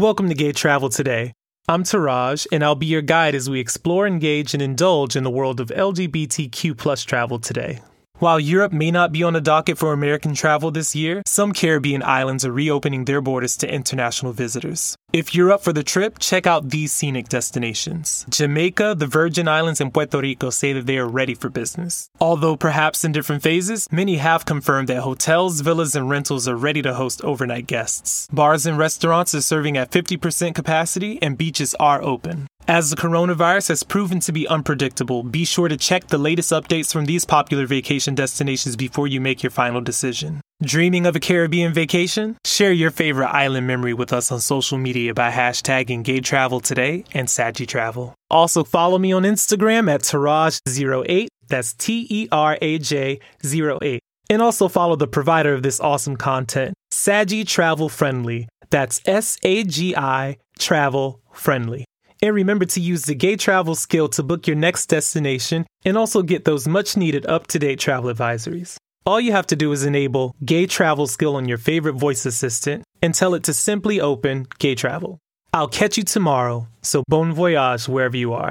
Welcome to Gay Travel Today. I'm Teraj, and I'll be your guide as we explore, engage, and indulge in the world of LGBTQ plus travel today. While Europe may not be on the docket for American travel this year, some Caribbean islands are reopening their borders to international visitors. If you're up for the trip, check out these scenic destinations. Jamaica, the Virgin Islands, and Puerto Rico say that they are ready for business. Although perhaps in different phases, many have confirmed that hotels, villas, and rentals are ready to host overnight guests. Bars and restaurants are serving at 50% capacity, and beaches are open. As the coronavirus has proven to be unpredictable, be sure to check the latest updates from these popular vacation destinations before you make your final decision. Dreaming of a Caribbean vacation? Share your favorite island memory with us on social media by hashtagging Gay Travel Today and Sagi Travel. Also, follow me on Instagram at Teraj08, that's T E R A J 08. And also follow the provider of this awesome content, Sagi Travel Friendly. That's S A G I Travel Friendly. And remember to use the Gay Travel skill to book your next destination and also get those much needed up to date travel advisories. All you have to do is enable Gay Travel skill on your favorite voice assistant and tell it to simply open Gay Travel. I'll catch you tomorrow, so bon voyage wherever you are.